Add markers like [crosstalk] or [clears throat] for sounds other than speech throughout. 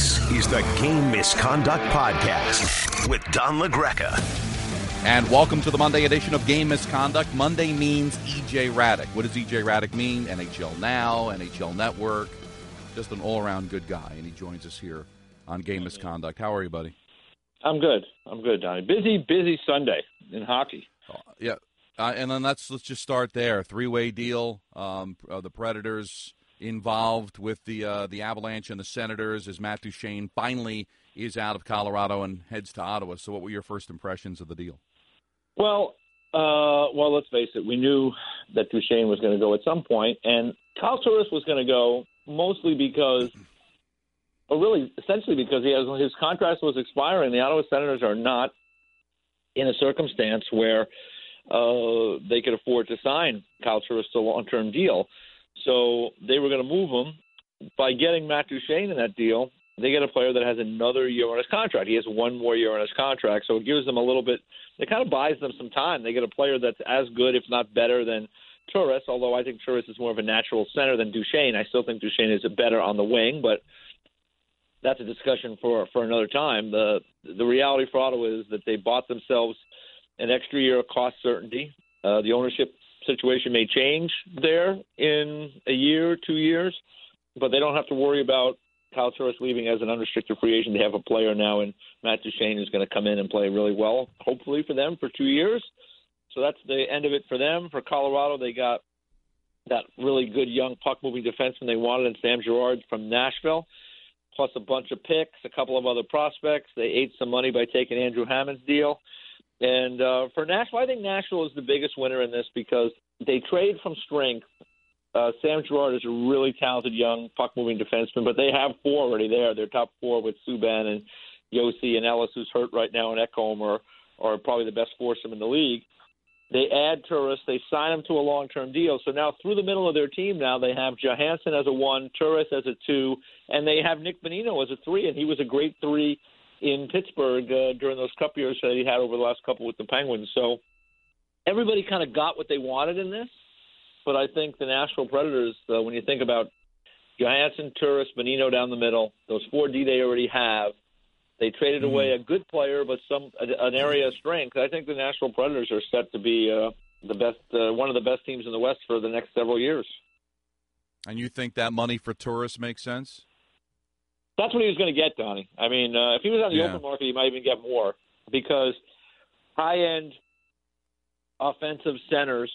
This is the Game Misconduct Podcast with Don LaGreca. And welcome to the Monday edition of Game Misconduct. Monday means EJ Hradek. What does EJ Hradek mean? NHL Now, NHL Network. Just an all around good guy. And he joins us here on Game Misconduct. How are you, buddy? I'm good. I'm good, Donnie. Busy, busy Sunday in hockey. Uh, yeah. Uh, and then let's let's just start there. Three way deal. Um, uh, the Predators involved with the uh, the Avalanche and the Senators as Matt Duchene finally is out of Colorado and heads to Ottawa. So, what were your first impressions of the deal? Well, uh, well, let's face it. We knew that Duchene was going to go at some point, and Kyle Turris was going to go mostly because, or really, essentially because he has his contract was expiring. The Ottawa Senators are not in a circumstance where uh, they could afford to sign Kyle Turris to a long-term deal. So they were going to move him by getting Matt Duchene in that deal. They get a player that has another year on his contract. He has one more year on his contract, so it gives them a little bit. It kind of buys them some time. They get a player that's as good, if not better, than Turris. Although I think Turris is more of a natural center than Duchene. I still think Duchene is better on the wing, but that's a discussion for for another time. The the reality for Ottawa is that they bought themselves an extra year of cost certainty. Uh, the ownership situation may change there in a year, two years, but they don't have to worry about Kyle Turris leaving as an unrestricted free agent. They have a player now and Matt Duchene is going to come in and play really well, hopefully for them for two years. So that's the end of it for them. For Colorado, they got that really good young puck moving defenseman they wanted in Sam Girard from Nashville, plus a bunch of picks, a couple of other prospects. They ate some money by taking Andrew Hammond's deal. And uh, for Nashville, I think Nashville is the biggest winner in this because they trade from strength. Uh, Sam Girard is a really talented young puck moving defenseman, but they have four already there. Their top four with Subban and Josi and Ellis, who's hurt right now, and Ekholm are, are probably the best foursome in the league. They add Turris. They sign him to a long-term deal. So now through the middle of their team now they have Johansen as a one, Turris as a two, and they have Nick Bonino as a three, and he was a great three in Pittsburgh uh, during those cup years that he had over the last couple with the Penguins. So everybody kind of got what they wanted in this, but I think the Nashville Predators, uh, when you think about Johansen, Turris, Bonino down the middle, those four D they already have, they traded mm-hmm. away a good player, but some an area of strength. I think the Nashville Predators are set to be uh, the best, uh, one of the best teams in the West for the next several years. And you think that money for Turris makes sense? That's what he was going to get, Donnie. I mean, uh, if he was on the yeah. open market, he might even get more because high-end offensive centers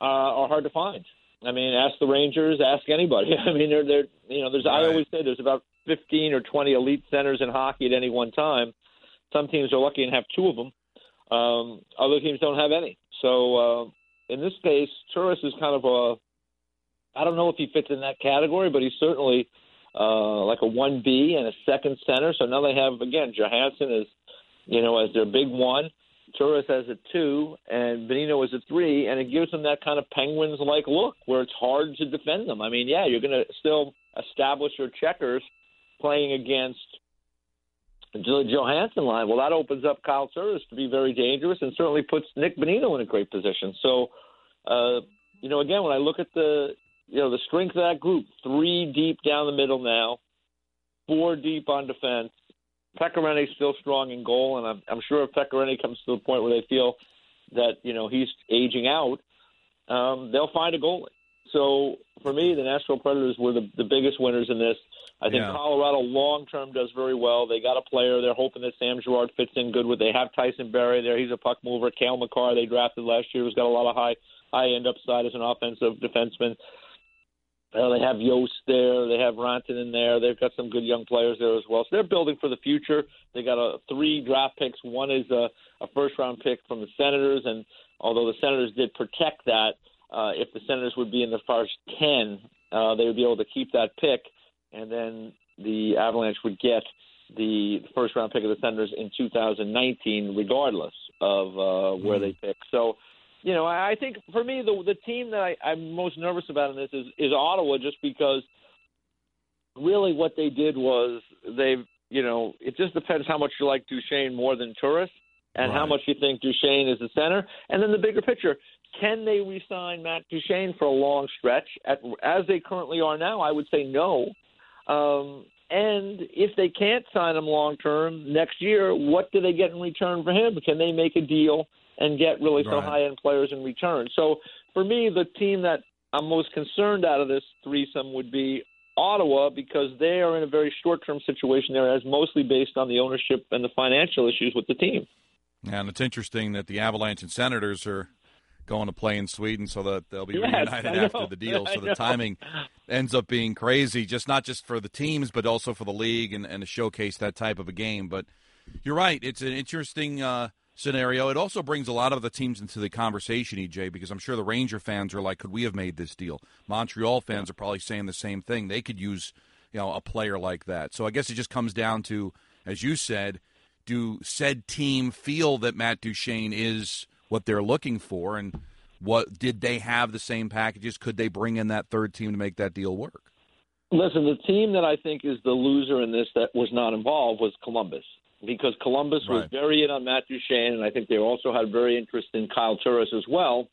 uh, are hard to find. I mean, ask the Rangers, ask anybody. [laughs] I mean, they're, they're you know, there's right. I always say there's about 15 or 20 elite centers in hockey at any one time. Some teams are lucky and have two of them. Um, other teams don't have any. So uh, in this case, Turris is kind of a I don't know if he fits in that category, but he's certainly uh, like a one B and a second center. So now they have again Johansen is you know as their big one. Turris as a two and Bonino as a three, and it gives them that kind of Penguins like look where it's hard to defend them. I mean, yeah, you're going to still establish your checkers playing against the Johansen line. Well, that opens up Kyle Turris to be very dangerous and certainly puts Nick Bonino in a great position. So, uh, you know, again, when I look at the you know the strength of that group, three deep down the middle now, four deep on defense. Pekka Rinne's still strong in goal, and I'm, I'm sure if Pekka Rinne comes to the point where they feel that you know he's aging out, um, they'll find a goalie. So for me, the Nashville Predators were the, the biggest winners in this. I think yeah. Colorado long term does very well. They got a player. They're hoping that Sam Girard fits in good with. They have Tyson Barrie there. He's a puck mover. Cale Makar they drafted last year, who's got a lot of high high end upside as an offensive defenseman. Uh, they have Jost there. They have Rantanen in there. They've got some good young players there as well. So they're building for the future. They got a three draft picks. One is a, a first round pick from the Senators, and although the Senators did protect that, uh, if the Senators would be in the first ten, uh, they would be able to keep that pick, and then the Avalanche would get the first round pick of the Senators in 2019, regardless of uh, where mm. they pick. So you know, I think for me the the team that I, I'm most nervous about in this is is Ottawa, just because really what they did was they've you know, it just depends how much you like Duchene more than Turris, and right. how much you think Duchene is the center, and then the bigger picture. Can they re-sign Matt Duchene for a long stretch? At, as they currently are now, I would say no. Um, and if they can't sign him long term next year, what do they get in return for him? Can they make a deal and get really right. some high end players in return? So for me, the team that I'm most concerned out of this threesome would be Ottawa because they are in a very short term situation there, as mostly based on the ownership and the financial issues with the team. And it's interesting that the Avalanche and Senators are going to play in Sweden so that they'll be yes, reunited after the [laughs] deal. So the timing ends up being crazy, just not just for the teams, but also for the league and, and to showcase that type of a game. But you're right; it's an interesting uh, scenario. It also brings a lot of the teams into the conversation, EJ, because I'm sure the Ranger fans are like, "Could we have made this deal?" Montreal fans are probably saying the same thing. They could use, you know, a player like that. So I guess it just comes down to, as you said, do said team feel that Matt Duchene is what they're looking for, and what did they have the same packages? Could they bring in that third team to make that deal work? Listen, the team that I think is the loser in this that was not involved was Columbus because Columbus right. was very in on Matt Duchene, and I think they also had very interest in Kyle Turris as well.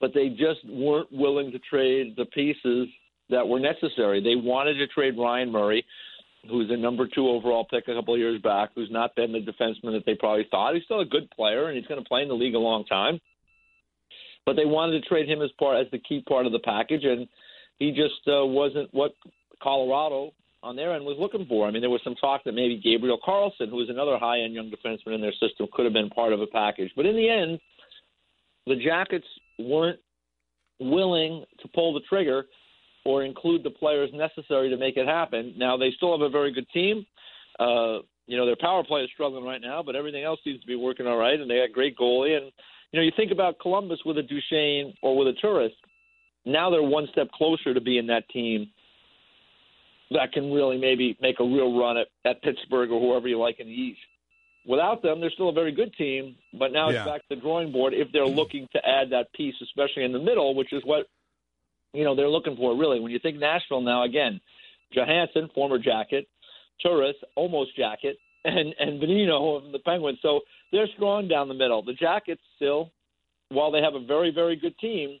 But they just weren't willing to trade the pieces that were necessary. They wanted to trade Ryan Murray who's a number two overall pick a couple of years back, who's not been the defenseman that they probably thought. He's still a good player, and he's going to play in the league a long time. But they wanted to trade him as part as the key part of the package, and he just uh, wasn't what Colorado on their end was looking for. I mean, there was some talk that maybe Gabriel Carlsson, who was another high-end young defenseman in their system, could have been part of a package. But in the end, the Jackets weren't willing to pull the trigger or include the players necessary to make it happen. Now they still have a very good team. Uh, you know their power play is struggling right now, but everything else seems to be working all right, and they got great goalie. And you know you think about Columbus with a Duchene or with a Turris. Now they're one step closer to being that team that can really maybe make a real run at, at Pittsburgh or whoever you like in the East. Without them, they're still a very good team, but now yeah. it's back to the drawing board if they're looking to add that piece, especially in the middle, which is what you know they're looking for really. When you think Nashville now, again, Johansen, former Jacket, Turris, almost Jacket, [laughs] and and Bonino of the Penguins. So they're strong down the middle. The Jackets still, while they have a very very good team,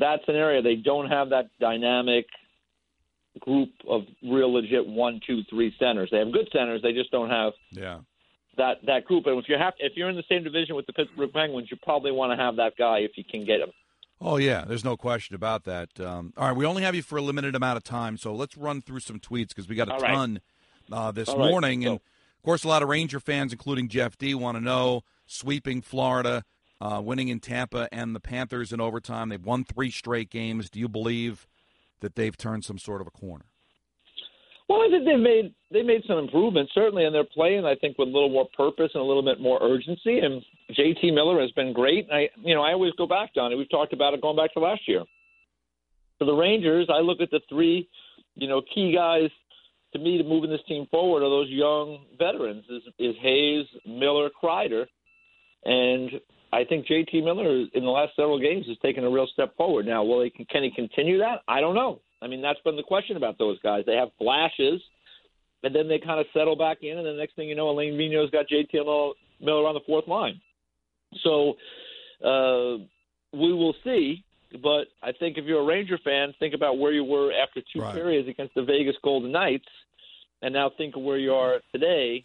that's an area they don't have that dynamic group of real legit one, two, three centers. They have good centers. They just don't have yeah that that group. And if you have if you're in the same division with the Pittsburgh Penguins, you probably want to have that guy if you can get him. Oh yeah, there's no question about that. Um, all right, we only have you for a limited amount of time, so let's run through some tweets because we got a all ton right. uh, this all morning, right. and of course, a lot of Ranger fans, including Jeff D, want to know sweeping Florida, uh, winning in Tampa, and the Panthers in overtime. They've won three straight games. Do you believe that they've turned some sort of a corner? Well, I think they've made they made some improvements certainly, and they're playing. I think with a little more purpose and a little bit more urgency. And J.T. Miller has been great. I you know I always go back on it. We've talked about it going back to last year. For the Rangers, I look at the three, you know, key guys to me to moving this team forward are those young veterans. Is, is Hayes, Miller, Kreider, and I think J.T. Miller in the last several games has taken a real step forward. Now, will he can he continue that? I don't know. I mean, that's been the question about those guys. They have flashes, and then they kind of settle back in, and the next thing you know, Alain Vigneault's got JT Miller on the fourth line. So uh, we will see. But I think if you're a Ranger fan, think about where you were after two right. periods against the Vegas Golden Knights, and now think of where you are today.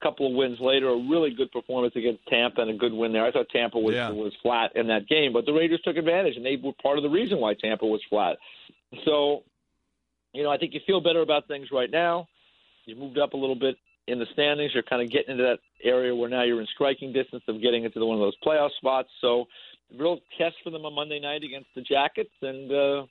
A couple of wins later, a really good performance against Tampa and a good win there. I thought Tampa was yeah. was flat in that game, but the Rangers took advantage, and they were part of the reason why Tampa was flat. So, you know, I think you feel better about things right now. You moved up a little bit in the standings. You're kind of getting into that area where now you're in striking distance of getting into the, one of those playoff spots. So, real test for them on Monday night against the Jackets, and uh,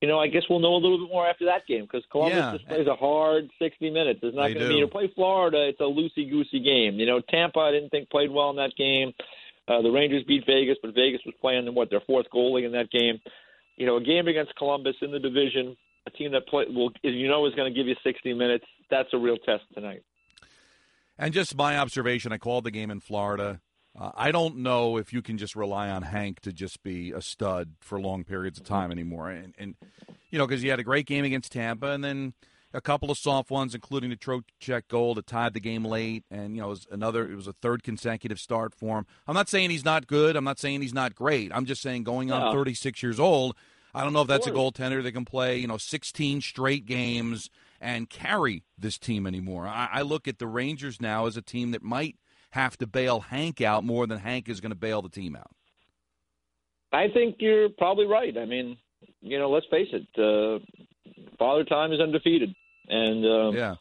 you know, I guess we'll know a little bit more after that game because Columbus yeah. just plays a hard 60 minutes. It's not going to be to play Florida. It's a loosey goosey game. You know, Tampa I didn't think played well in that game. Uh, the Rangers beat Vegas, but Vegas was playing what their fourth goalie in that game you know, a game against Columbus in the division, a team that play will you know is going to give you 60 minutes. That's a real test tonight. And just my observation, I called the game in Florida. Uh, I don't know if you can just rely on Hank to just be a stud for long periods of time anymore. And, and you know, because he had a great game against Tampa, and then a couple of soft ones, including the Trocheck goal that tied the game late, and you know, it was another. It was a third consecutive start for him. I'm not saying he's not good. I'm not saying he's not great. I'm just saying going on 36 years old, I don't know if that's a goaltender that can play, you know, 16 straight games and carry this team anymore. I, I look at the Rangers now as a team that might have to bail Hank out more than Hank is going to bail the team out. I think you're probably right. I mean, you know, let's face it. Uh, Father Time is undefeated, and um, yeah,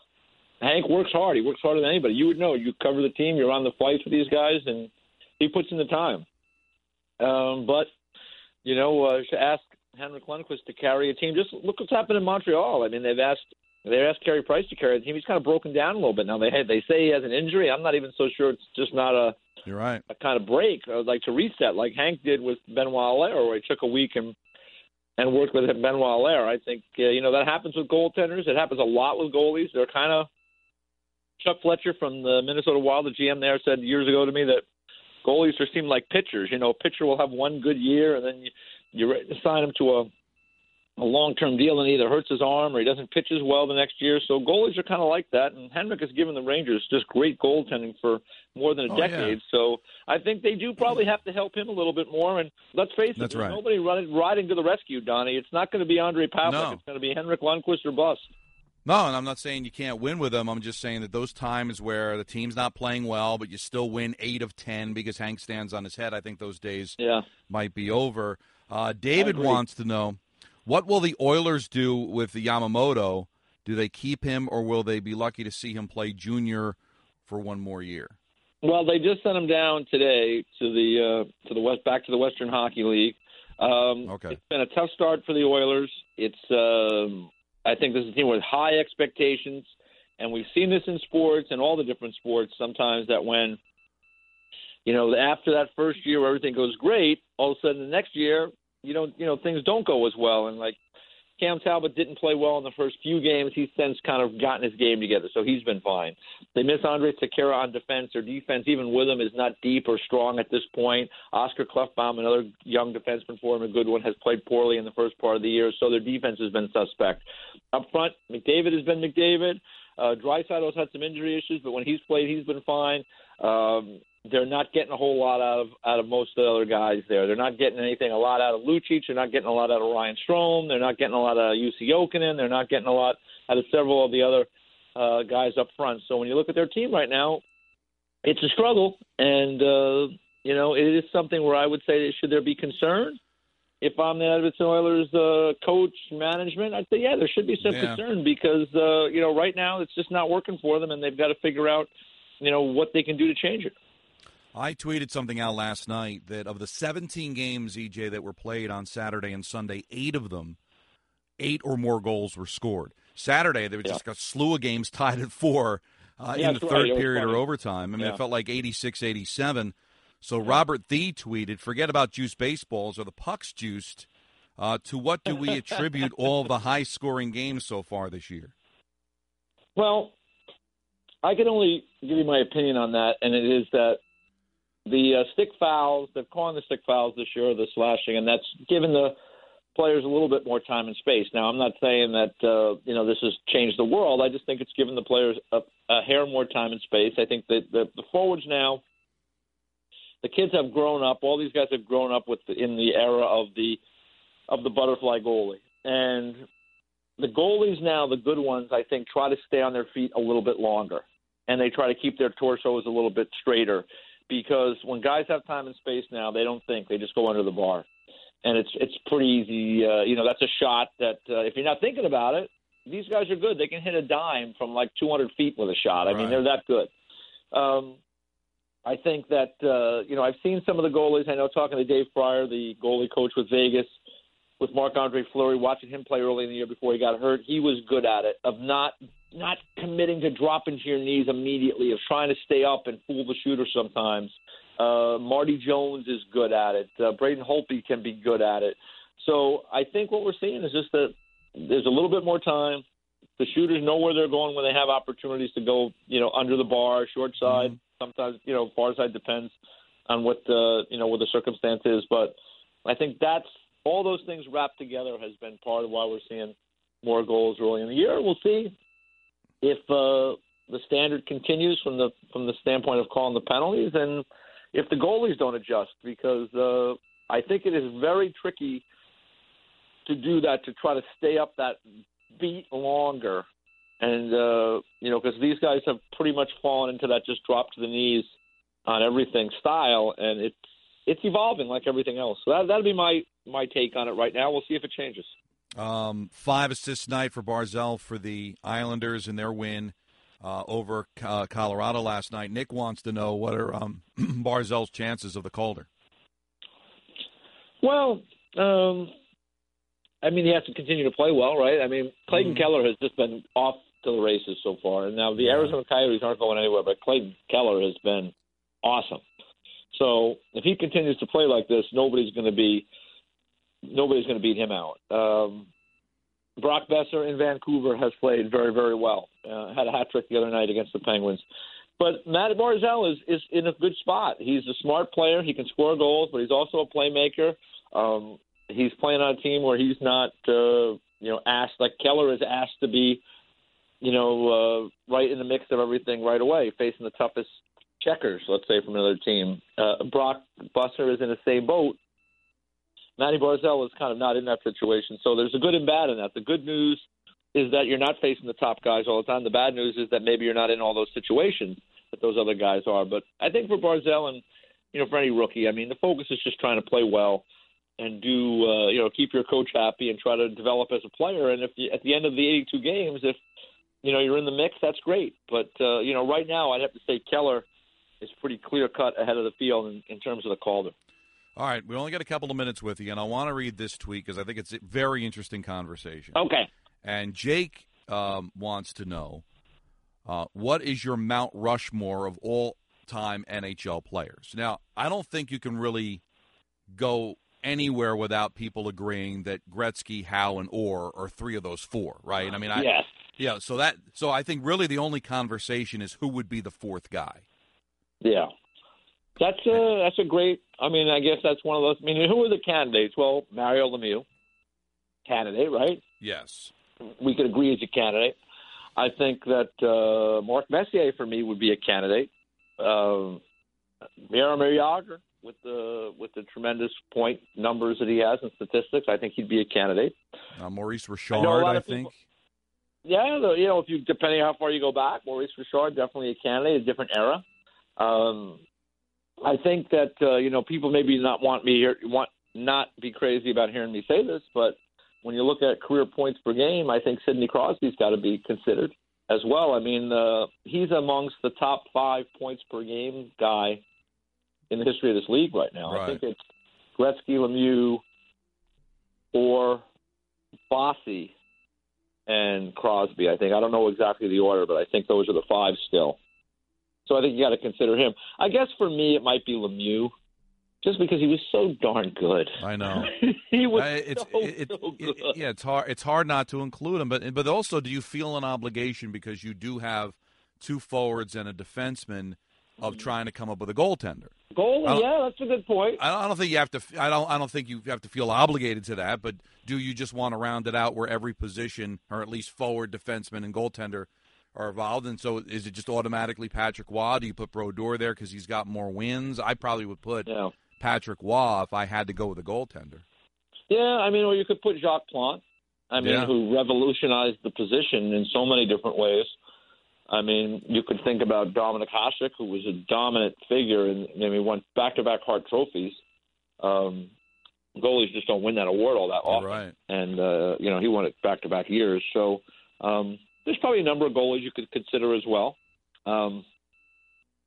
Hank works hard. He works harder than anybody. You would know. You cover the team. You're on the flights with these guys, and he puts in the time. Um, but you know, uh, to ask Henrik Lundqvist to carry a team. Just look what's happened in Montreal. I mean, they've asked they asked Carey Price to carry the team. He's kind of broken down a little bit now. They they say he has an injury. I'm not even so sure it's just not a you're right a kind of break, uh, like to reset, like Hank did with Benoit Allaire, where he took a week and and worked with Benoit Allaire. I think uh, you know that happens with goaltenders. It happens a lot with goalies. They're kind of Chuck Fletcher from the Minnesota Wild, the GM there, said years ago to me that goalies are seem like pitchers. You know, a pitcher will have one good year, and then you, you sign him to a a long term deal and either hurts his arm or he doesn't pitch as well the next year. So goalies are kind of like that. And Henrik has given the Rangers just great goaltending for more than a oh, decade. Yeah. So I think they do probably have to help him a little bit more. And let's face it, That's there's right. nobody running, riding to the rescue, Donnie. It's not going to be Ondrej Pavelec. No. It's going to be Henrik Lundqvist or bust. No, and I'm not saying you can't win with them. I'm just saying that those times where the team's not playing well, but you still win eight of ten because Hank stands on his head. I think those days yeah. might be over. Uh, David wants to know what will the Oilers do with the Yamamoto? Do they keep him, or will they be lucky to see him play junior for one more year? Well, they just sent him down today to the uh, to the west back to the Western Hockey League. Um, okay, it's been a tough start for the Oilers. It's um, I think this is a team with high expectations, and we've seen this in sports and all the different sports. Sometimes that when you know after that first year where everything goes great, all of a sudden the next year you don't you know things don't go as well and like Cam Talbot didn't play well in the first few games. He's since kind of gotten his game together, so he's been fine. They miss Andrej Sekera on defense. Their defense, even with him, is not deep or strong at this point. Oscar Klefbom, another young defenseman for him, a good one, has played poorly in the first part of the year, so their defense has been suspect. Up front, McDavid has been McDavid. Uh, Draisaitl's had some injury issues, but when he's played, he's been fine. Um, they're not getting a whole lot out of out of most of the other guys there. They're not getting anything a lot out of Lucic. They're not getting a lot out of Ryan Strome. They're not getting a lot of Jussi Jokinen. They're not getting a lot out of several of the other uh, guys up front. So when you look at their team right now, it's a struggle, and uh, you know it is something where I would say should there be concern. If I'm the Edmonton Oilers uh, coach management, I'd say yeah, there should be some yeah. concern because uh, you know right now it's just not working for them, and they've got to figure out you know what they can do to change it. I tweeted something out last night that of the 17 games, EJ, that were played on Saturday and Sunday, eight of them, eight or more goals were scored. Saturday, there was yeah. just a slew of games tied at four uh, yeah, in the third right. period or overtime. I mean, yeah. it felt like 86 87. So Robert Thie tweeted, forget about juice baseballs or the pucks juiced. Uh, to what do we attribute [laughs] all the high scoring games so far this year? Well, I can only give you my opinion on that, and it is that the uh, stick fouls, they're calling the stick fouls this year, the slashing, and that's given the players a little bit more time and space. Now, I'm not saying that uh, you know this has changed the world. I just think it's given the players a, a hair more time and space. I think that the, the forwards now, the kids have grown up. All these guys have grown up with the, in the era of the of the butterfly goalie, and the goalies now, the good ones, I think, try to stay on their feet a little bit longer, and they try to keep their torsos a little bit straighter because when guys have time and space now, they don't think; they just go under the bar, and it's it's pretty easy. Uh, you know, that's a shot that uh, if you're not thinking about it, these guys are good. They can hit a dime from like 200 feet with a shot. I right. mean, they're that good. Um, I think that uh, you know I've seen some of the goalies. I know talking to Dave Prior, the goalie coach with Vegas, with Marc Andre Fleury, watching him play early in the year before he got hurt, he was good at it of not not committing to dropping to your knees immediately, of trying to stay up and fool the shooter sometimes. Uh, Marty Jones is good at it. Uh, Braden Holtby can be good at it. So I think what we're seeing is just that there's a little bit more time. The shooters know where they're going when they have opportunities to go, you know, under the bar, short side. Mm-hmm. Sometimes, you know, far side depends on what the, you know, what the circumstance is. But I think that's all those things wrapped together has been part of why we're seeing more goals early in the year. We'll see if uh, the standard continues from the from the standpoint of calling the penalties, and if the goalies don't adjust, because uh, I think it is very tricky to do that to try to stay up that beat longer, and uh, you know because these guys have pretty much fallen into that just drop to the knees on everything style, and it's it's evolving like everything else. So that that'll be my my take on it right now. We'll see if it changes. Um, five assists night for Barzal for the Islanders in their win uh, over uh, Colorado last night. Nick wants to know what are um, [clears throat] Barzal's chances of the Calder. Well, um, I mean, he has to continue to play well, right? I mean, Clayton mm. Keller has just been off to the races so far, and now the Arizona Coyotes aren't going anywhere. But Clayton Keller has been awesome. So if he continues to play like this, nobody's going to be nobody's going to beat him out. Um, Brock Boeser in Vancouver has played very, very well. Uh, had a hat trick the other night against the Penguins. But Matt Barzal is, is in a good spot. He's a smart player. He can score goals, but he's also a playmaker. Um, he's playing on a team where he's not, uh, you know, asked like Keller is asked to be, you know, uh, right in the mix of everything right away, facing the toughest checkers, let's say, from another team. Uh, Brock Boeser is in the same boat, Matty Barzal is kind of not in that situation. So there's a good and bad in that. The good news is that you're not facing the top guys all the time. The bad news is that maybe you're not in all those situations that those other guys are. But I think for Barzal and you know for any rookie, I mean the focus is just trying to play well and do uh, you know keep your coach happy and try to develop as a player. And if you, at the end of the 82 games, if you know you're in the mix, that's great. But uh, you know right now, I'd have to say Keller is pretty clear cut ahead of the field in, in terms of the Calder. All right, we only got a couple of minutes with you, and I want to read this tweet because I think it's a very interesting conversation. Okay. And Jake um, wants to know uh, what is your Mount Rushmore of all time NHL players? Now, I don't think you can really go anywhere without people agreeing that Gretzky, Howe, and Orr are three of those four, right? I mean, I, yes. yeah. So that, so I think really the only conversation is who would be the fourth guy. Yeah. That's a that's a great. I mean, I guess that's one of those. I mean, who are the candidates? Well, Mario Lemieux, candidate, right? Yes. We could agree as a candidate. I think that uh, Mark Messier for me would be a candidate. Uh, Jaromir Jagr with the with the tremendous point numbers that he has and statistics, I think he'd be a candidate. Uh, Maurice Richard, I, I think. People, yeah, you know, if you depending on how far you go back, Maurice Richard definitely a candidate, a different era. Um, I think that uh, you know people maybe not want me here want not be crazy about hearing me say this, but when you look at career points per game, I think Sidney Crosby's got to be considered as well. I mean, uh, he's amongst the top five points per game guy in the history of this league right now. Right. I think it's Gretzky, Lemieux, or Bossy and Crosby. I think I don't know exactly the order, but I think those are the five still. So I think you got to consider him. I guess for me, it might be Lemieux, just because he was so darn good. I know [laughs] he was it's, so, it, so good. It, yeah, it's hard. It's hard not to include him, but but also, do you feel an obligation because you do have two forwards and a defenseman of mm-hmm. trying to come up with a goaltender? Goalie, yeah, that's a good point. I don't, I don't think you have to. I don't. I don't think you have to feel obligated to that. But do you just want to round it out where every position, or at least forward, defenseman, and goaltender, are involved. And so, is it just automatically Patrick Roy? Do you put Brodeur there because he's got more wins? I probably would put yeah. Patrick Roy if I had to go with a goaltender. Yeah, I mean, or you could put Jacques Plante. I mean, yeah. who revolutionized the position in so many different ways. I mean, you could think about Dominik Hasek, who was a dominant figure, and I mean, won back-to-back Hart trophies. Um, goalies just don't win that award all that often, right. and uh, you know he won it back-to-back years. So um, there's probably a number of goalies you could consider as well. Um,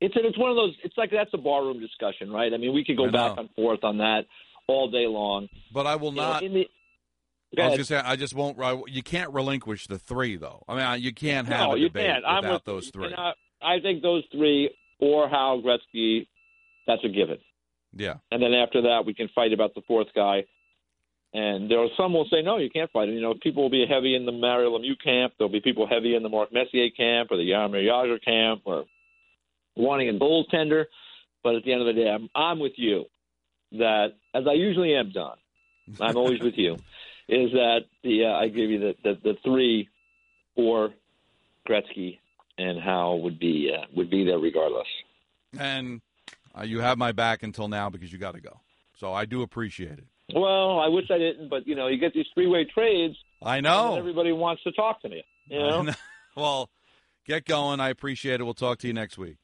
it's it's one of those. It's like that's a barroom discussion, right? I mean, we could go back and forth on that all day long. But I will You not. know, in the, I was gonna say I just won't. You can't relinquish the three, though. I mean, you can't have no, a debate without with, those three. I, I think those three Orr Howe Gretzky, that's a given. yeah, And then after that, we can fight about the fourth guy. And there are some will say, no, you can't fight. It. You know, people will be heavy in the Mario Lemieux camp. There'll be people heavy in the Mark Messier camp or the Jaromir Jagr camp or wanting a goaltender. But at the end of the day, I'm, I'm with you that, as I usually am, Don, I'm always with you, [laughs] is that the uh, I give you the, the, the three Orr Gretzky and Howe would be uh, would be there regardless. and uh, you have my back until now because you got to go. So I do appreciate it. Well, I wish I didn't, but you know, you get these three-way trades. I know everybody wants to talk to me. You know? know? [laughs] Well, get going. I appreciate it. We'll talk to you next week.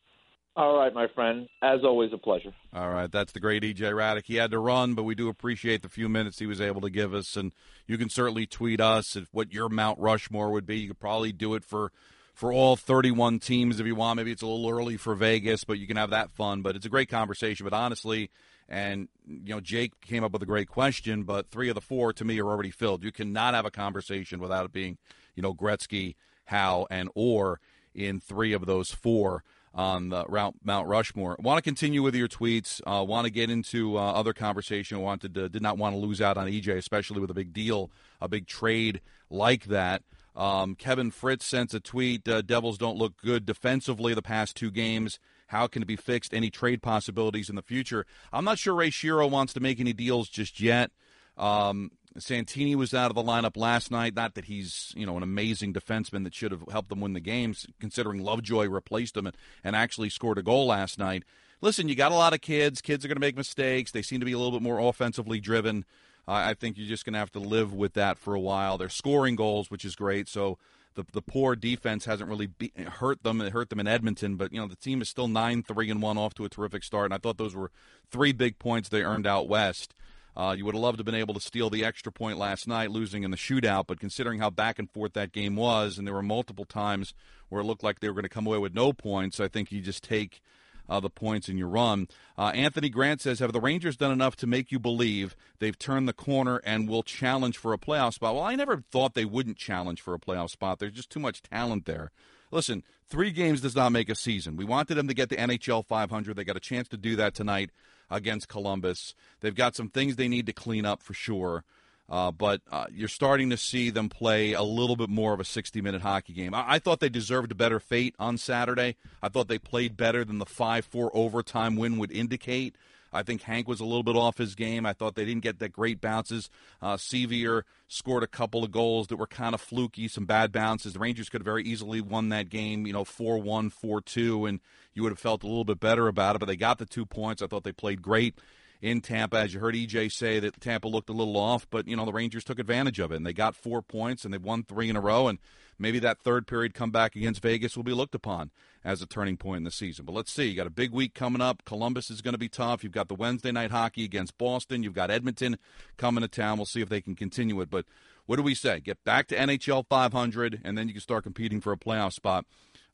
All right, my friend. As always, a pleasure. All right, that's the great EJ Hradek. He had to run, but we do appreciate the few minutes he was able to give us. And you can certainly tweet us if what your Mount Rushmore would be. You could probably do it for for all 31 teams if you want. Maybe it's a little early for Vegas, but you can have that fun. But it's a great conversation. But honestly, and you know, Jake came up with a great question, but three of the four to me are already filled. You cannot have a conversation without it being, you know, Gretzky, Howe, and Orr in three of those four on the route Mount Rushmore. Want to continue with your tweets? Uh, want to get into uh, other conversation? Wanted to, did not want to lose out on EJ, especially with a big deal, a big trade like that. Um, Kevin Fritz sends a tweet: uh, Devils don't look good defensively the past two games. How can it be fixed? Any trade possibilities in the future? I'm not sure Ray Shero wants to make any deals just yet. Um, Santini was out of the lineup last night. Not that he's you know an amazing defenseman that should have helped them win the games, considering Lovejoy replaced him and, and actually scored a goal last night. Listen, you got a lot of kids. Kids are going to make mistakes. They seem to be a little bit more offensively driven. I think you're just going to have to live with that for a while. They're scoring goals, which is great. So the the poor defense hasn't really be, hurt them. It hurt them in Edmonton, but you know the team is still nine three and one off to a terrific start. And I thought those were three big points they earned out west. Uh, you would have loved to have been able to steal the extra point last night, losing in the shootout. But considering how back and forth that game was, and there were multiple times where it looked like they were going to come away with no points, I think you just take uh, the points in your run. Uh, Anthony Grant says, Have the Rangers done enough to make you believe they've turned the corner and will challenge for a playoff spot? Well, I never thought they wouldn't challenge for a playoff spot. There's just too much talent there. Listen, three games does not make a season. We wanted them to get the NHL 500. They got a chance to do that tonight against Columbus. They've got some things they need to clean up for sure. Uh, but uh, you're starting to see them play a little bit more of a 60 minute hockey game. I-, I thought they deserved a better fate on Saturday. I thought they played better than the 5 4 overtime win would indicate. I think Hank was a little bit off his game. I thought they didn't get that great bounces. Uh, Sceviour scored a couple of goals that were kind of fluky, some bad bounces. The Rangers could have very easily won that game, you know, 4 1, 4 2, and you would have felt a little bit better about it. But they got the two points. I thought they played great in Tampa. As you heard EJ say, that Tampa looked a little off, but you know the Rangers took advantage of it and they got four points and they've won three in a row. And maybe that third period comeback against Vegas will be looked upon as a turning point in the season. But let's see. You got a big week coming up. Columbus is going to be tough. You've got the Wednesday night hockey against Boston. You've got Edmonton coming to town. We'll see if they can continue it. But what do we say? Get back to NHL 500, and then you can start competing for a playoff spot.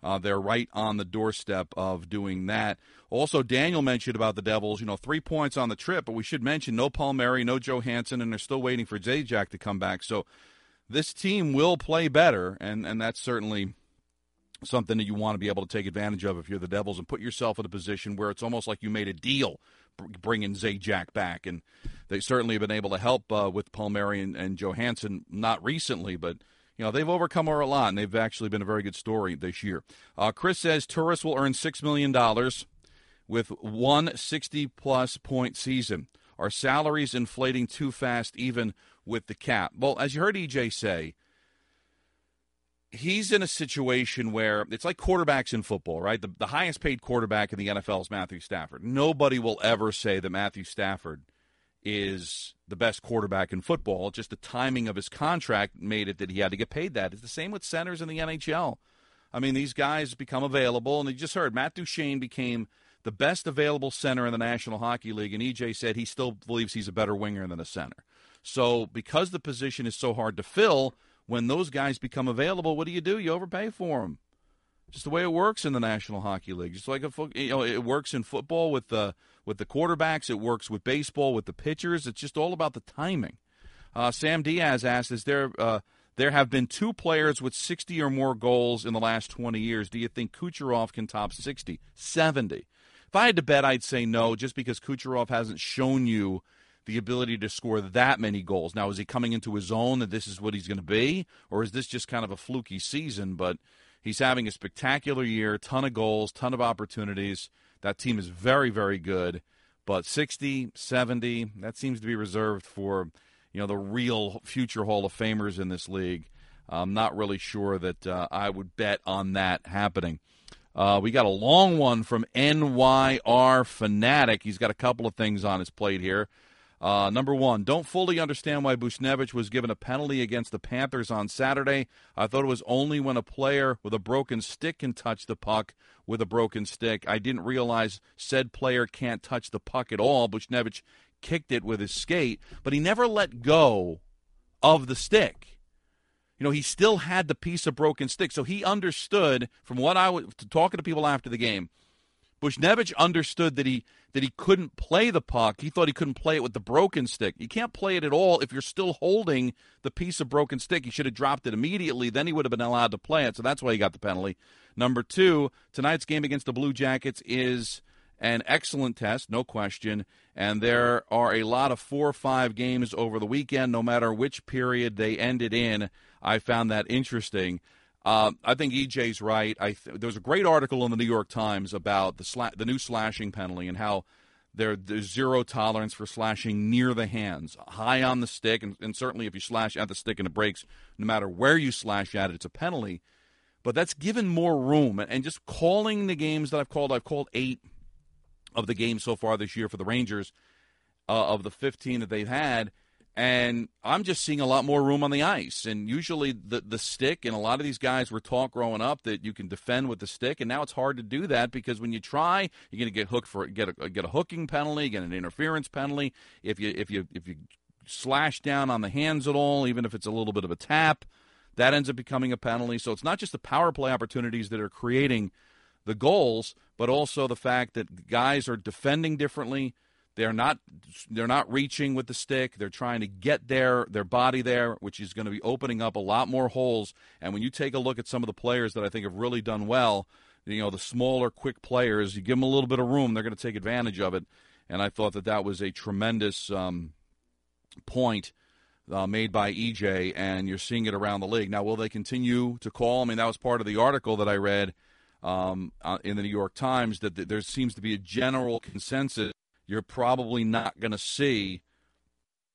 Uh, they're right on the doorstep of doing that. Also, Daniel mentioned about the Devils, you know, three points on the trip, but we should mention no Palmieri, no Johansson, and they're still waiting for Zajac to come back. So this team will play better, and, and that's certainly something that you want to be able to take advantage of if you're the Devils and put yourself in a position where it's almost like you made a deal bringing Zajac back. And they certainly have been able to help uh, with Palmieri and, and Johansson, not recently, but you know they've overcome a lot, and they've actually been a very good story this year. Uh, Chris says Turris will earn six million dollars with one 60 plus point season. Are salaries inflating too fast, even with the cap? Well, as you heard EJ say, he's in a situation where it's like quarterbacks in football, right? The, the highest paid quarterback in the NFL is Matthew Stafford. Nobody will ever say that Matthew Stafford is the best quarterback in football. Just the timing of his contract made it that he had to get paid that. It's the same with centers in the NHL. I mean, these guys become available, and you just heard Matt Duchene became the best available center in the National Hockey League, and EJ said he still believes he's a better winger than a center. So, because the position is so hard to fill, when those guys become available, what do you do? You overpay for them. Just the way it works in the National Hockey League. Just like a you know, it works in football with the with the quarterbacks. It works with baseball with the pitchers. It's just all about the timing. Uh, Sam Diaz asked, "Is there uh, there have been two players with 60 or more goals in the last 20 years? Do you think Kucherov can top 60, 70?" If I had to bet, I'd say no, just because Kucherov hasn't shown you the ability to score that many goals. Now, is he coming into his own that this is what he's going to be, or is this just kind of a fluky season? But he's having a spectacular year, ton of goals, ton of opportunities. That team is very, very good. But 60, 70, that seems to be reserved for, you know, the real future Hall of Famers in this league. I'm not really sure that uh, I would bet on that happening. Uh, we got a long one from NYR Fanatic. He's got a couple of things on his plate here. Uh, number one, don't fully understand why Buchnevich was given a penalty against the Panthers on Saturday. I thought it was only when a player with a broken stick can touch the puck with a broken stick. I didn't realize said player can't touch the puck at all. Buchnevich kicked it with his skate, but he never let go of the stick. You know, he still had the piece of broken stick, so he understood from what I was talking to people after the game Buchnevich understood that he that he couldn't play the puck. He thought he couldn't play it with the broken stick. You can't play it at all if you're still holding the piece of broken stick. He should have dropped it immediately. Then he would have been allowed to play it. So that's why he got the penalty. Number two, tonight's game against the Blue Jackets is an excellent test, no question. And there are a lot of four or five games over the weekend, no matter which period they ended in. I found that interesting. Uh, I think EJ's right. I th- there was a great article in the New York Times about the sla- the new slashing penalty and how there, there's zero tolerance for slashing near the hands, high on the stick, and, and certainly if you slash at the stick and it breaks, no matter where you slash at it, it's a penalty. But that's given more room, and, just calling the games that I've called, I've called eight of the games so far this year for the Rangers uh, of the 15 that they've had and I'm just seeing a lot more room on the ice. And usually the the stick, and a lot of these guys were taught growing up that you can defend with the stick, and now it's hard to do that because when you try, you're going to get hooked for get a get a hooking penalty, get an interference penalty. If you if you if you slash down on the hands at all, even if it's a little bit of a tap, that ends up becoming a penalty. So it's not just the power play opportunities that are creating the goals, but also the fact that guys are defending differently they're not they're not reaching with the stick. They're trying to get their their body there, which is going to be opening up a lot more holes. And when you take a look at some of the players that I think have really done well, you know, the smaller, quick players, you give them a little bit of room, they're going to take advantage of it. And I thought that that was a tremendous um, point uh, made by EJ, and you're seeing it around the league. Now, will they continue to call? I mean, that was part of the article that I read um, uh, in the New York Times that there seems to be a general consensus you're probably not going to see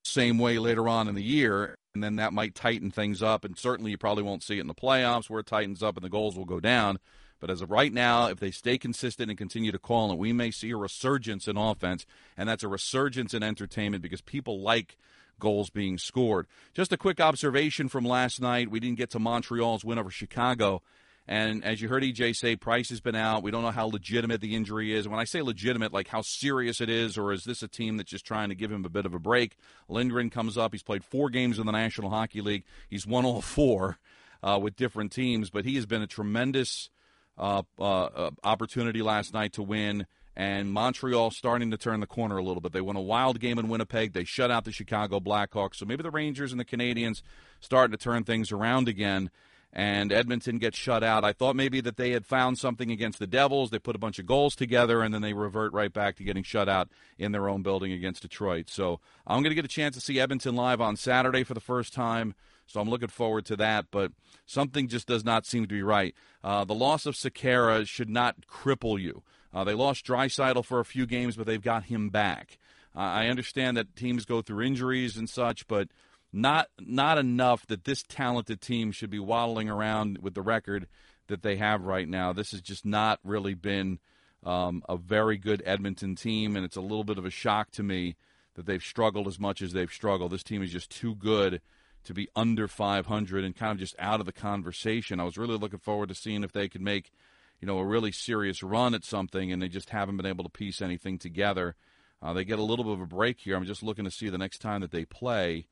same way later on in the year, and then that might tighten things up. And certainly, you probably won't see it in the playoffs where it tightens up and the goals will go down. But as of right now, if they stay consistent and continue to call it, we may see a resurgence in offense, and that's a resurgence in entertainment because people like goals being scored. Just a quick observation from last night. We didn't get to Montreal's win over Chicago. And as you heard EJ say, Price has been out. We don't know how legitimate the injury is. When I say legitimate, like how serious it is, or is this a team that's just trying to give him a bit of a break? Lindgren comes up. He's played four games in the National Hockey League. He's won all [laughs] four uh, with different teams, but he has been a tremendous uh, uh, uh opportunity last night to win. And Montreal starting to turn the corner a little bit. They won a wild game in Winnipeg. They shut out the Chicago Blackhawks. So maybe the Rangers and the Canadiens starting to turn things around again and Edmonton gets shut out. I thought maybe that they had found something against the Devils. They put a bunch of goals together, and then they revert right back to getting shut out in their own building against Detroit. So I'm going to get a chance to see Edmonton live on Saturday for the first time. So I'm looking forward to that, but something just does not seem to be right. Uh, the loss of Sekera should not cripple you. Uh, they lost Draisaitl for a few games, but they've got him back. Uh, I understand that teams go through injuries and such, but not not enough that this talented team should be waddling around with the record that they have right now. This has just not really been um, a very good Edmonton team, and it's a little bit of a shock to me that they've struggled as much as they've struggled. This team is just too good to be under 500 and kind of just out of the conversation. I was really looking forward to seeing if they could make, you know, a really serious run at something, and they just haven't been able to piece anything together. Uh, they get a little bit of a break here. I'm just looking to see the next time that they play.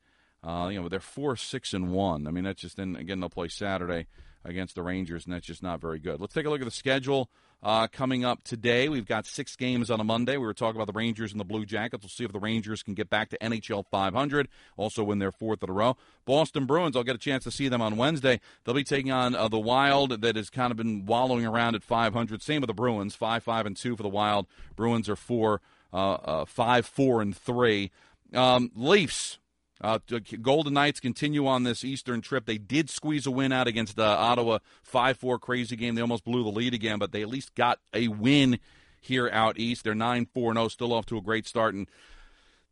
Uh, you know, they're four, six, and one. I mean, that's just then again they'll play Saturday against the Rangers, and that's just not very good. Let's take a look at the schedule uh, coming up today. We've got six games on a Monday. We were talking about the Rangers and the Blue Jackets. We'll see if the Rangers can get back to NHL 500, also win their fourth in a row. Boston Bruins, I'll get a chance to see them on Wednesday. They'll be taking on uh, the Wild that has kind of been wallowing around at 500. Same with the Bruins, 5 5 and 2 for the Wild. Bruins are 4 uh, uh 5 4 and 3. Um, Leafs, uh, Golden Knights continue on this Eastern trip. They did squeeze a win out against uh, Ottawa, five four crazy game. They almost blew the lead again, but they at least got a win here out east. They're 9 4 0, still off to a great start. And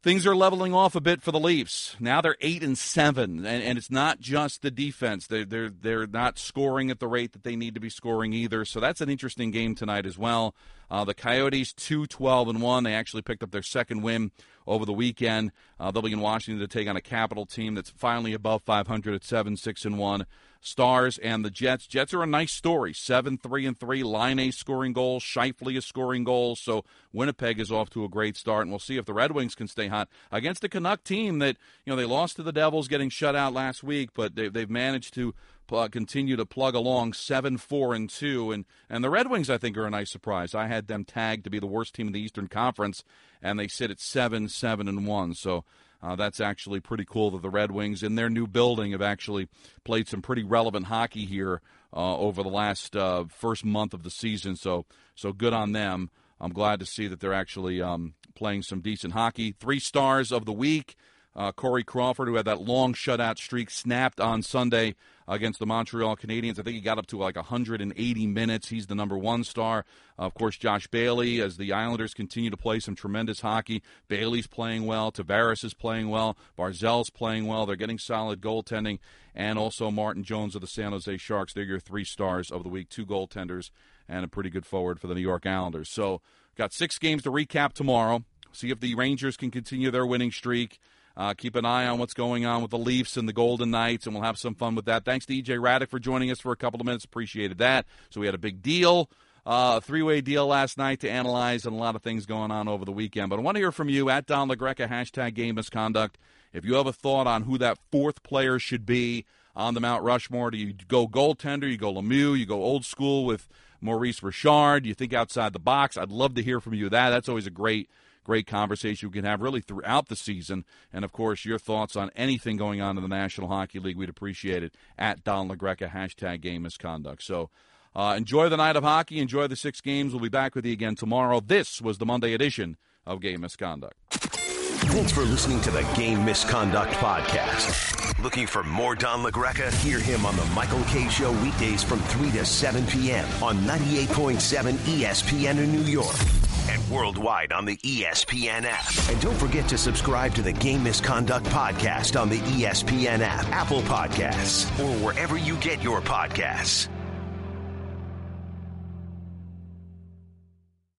things are leveling off a bit for the Leafs. Now they're eight and seven, and, and it's not just the defense. They're they're they're not scoring at the rate that they need to be scoring either. So that's an interesting game tonight as well. Uh, the Coyotes two twelve and one. They actually picked up their second win over the weekend. Uh, they'll be in Washington to take on a Capital team that's finally above 500 at seven six and one. Stars and the Jets. Jets are a nice story. Seven three and three. Line A scoring goals. Scheifele is scoring goals. So Winnipeg is off to a great start, and we'll see if the Red Wings can stay hot against a Canuck team that you know they lost to the Devils, getting shut out last week, but they, they've managed to uh, continue to plug along seven four and two, and and the Red Wings I think are a nice surprise. I had them tagged to be the worst team in the Eastern Conference, and they sit at seven seven and one. So uh, that's actually pretty cool that the Red Wings, in their new building, have actually played some pretty relevant hockey here uh, over the last uh, first month of the season. So, so good on them. I'm glad to see that they're actually um, playing some decent hockey. Three stars of the week. Uh, Corey Crawford, who had that long shutout streak, snapped on Sunday against the Montreal Canadiens. I think he got up to like 180 minutes. He's the number one star. Uh, of course, Josh Bailey, as the Islanders continue to play some tremendous hockey. Bailey's playing well. Tavares is playing well. Barzal's playing well. They're getting solid goaltending. And also Martin Jones of the San Jose Sharks. They're your three stars of the week, two goaltenders, and a pretty good forward for the New York Islanders. So, got six games to recap tomorrow. See if the Rangers can continue their winning streak. Uh, keep an eye on what's going on with the Leafs and the Golden Knights, and we'll have some fun with that. Thanks to EJ Hradek for joining us for a couple of minutes. Appreciated that. So we had a big deal, uh, a three-way deal last night to analyze, and a lot of things going on over the weekend. But I want to hear from you at Don LaGreca, hashtag game misconduct. If you have a thought on who that fourth player should be on the Mount Rushmore, do you go goaltender, you go Lemieux, you go old school with Maurice Richard, you think outside the box? I'd love to hear from you that. That's always a great – great conversation we can have really throughout the season. And of course, your thoughts on anything going on in the National Hockey League, we'd appreciate it at Don LaGreca, hashtag game misconduct. So uh, enjoy the night of hockey, enjoy the six games. We'll be back with you again tomorrow. This was the Monday edition of Game Misconduct. Thanks for listening to the Game Misconduct Podcast. Looking for more Don LaGreca? Hear him on the Michael Kay Show weekdays from 3 to 7 p.m. on 98.7 ESPN in New York and worldwide on the ESPN app. And don't forget to subscribe to the Game Misconduct Podcast on the ESPN app, Apple Podcasts, or wherever you get your podcasts.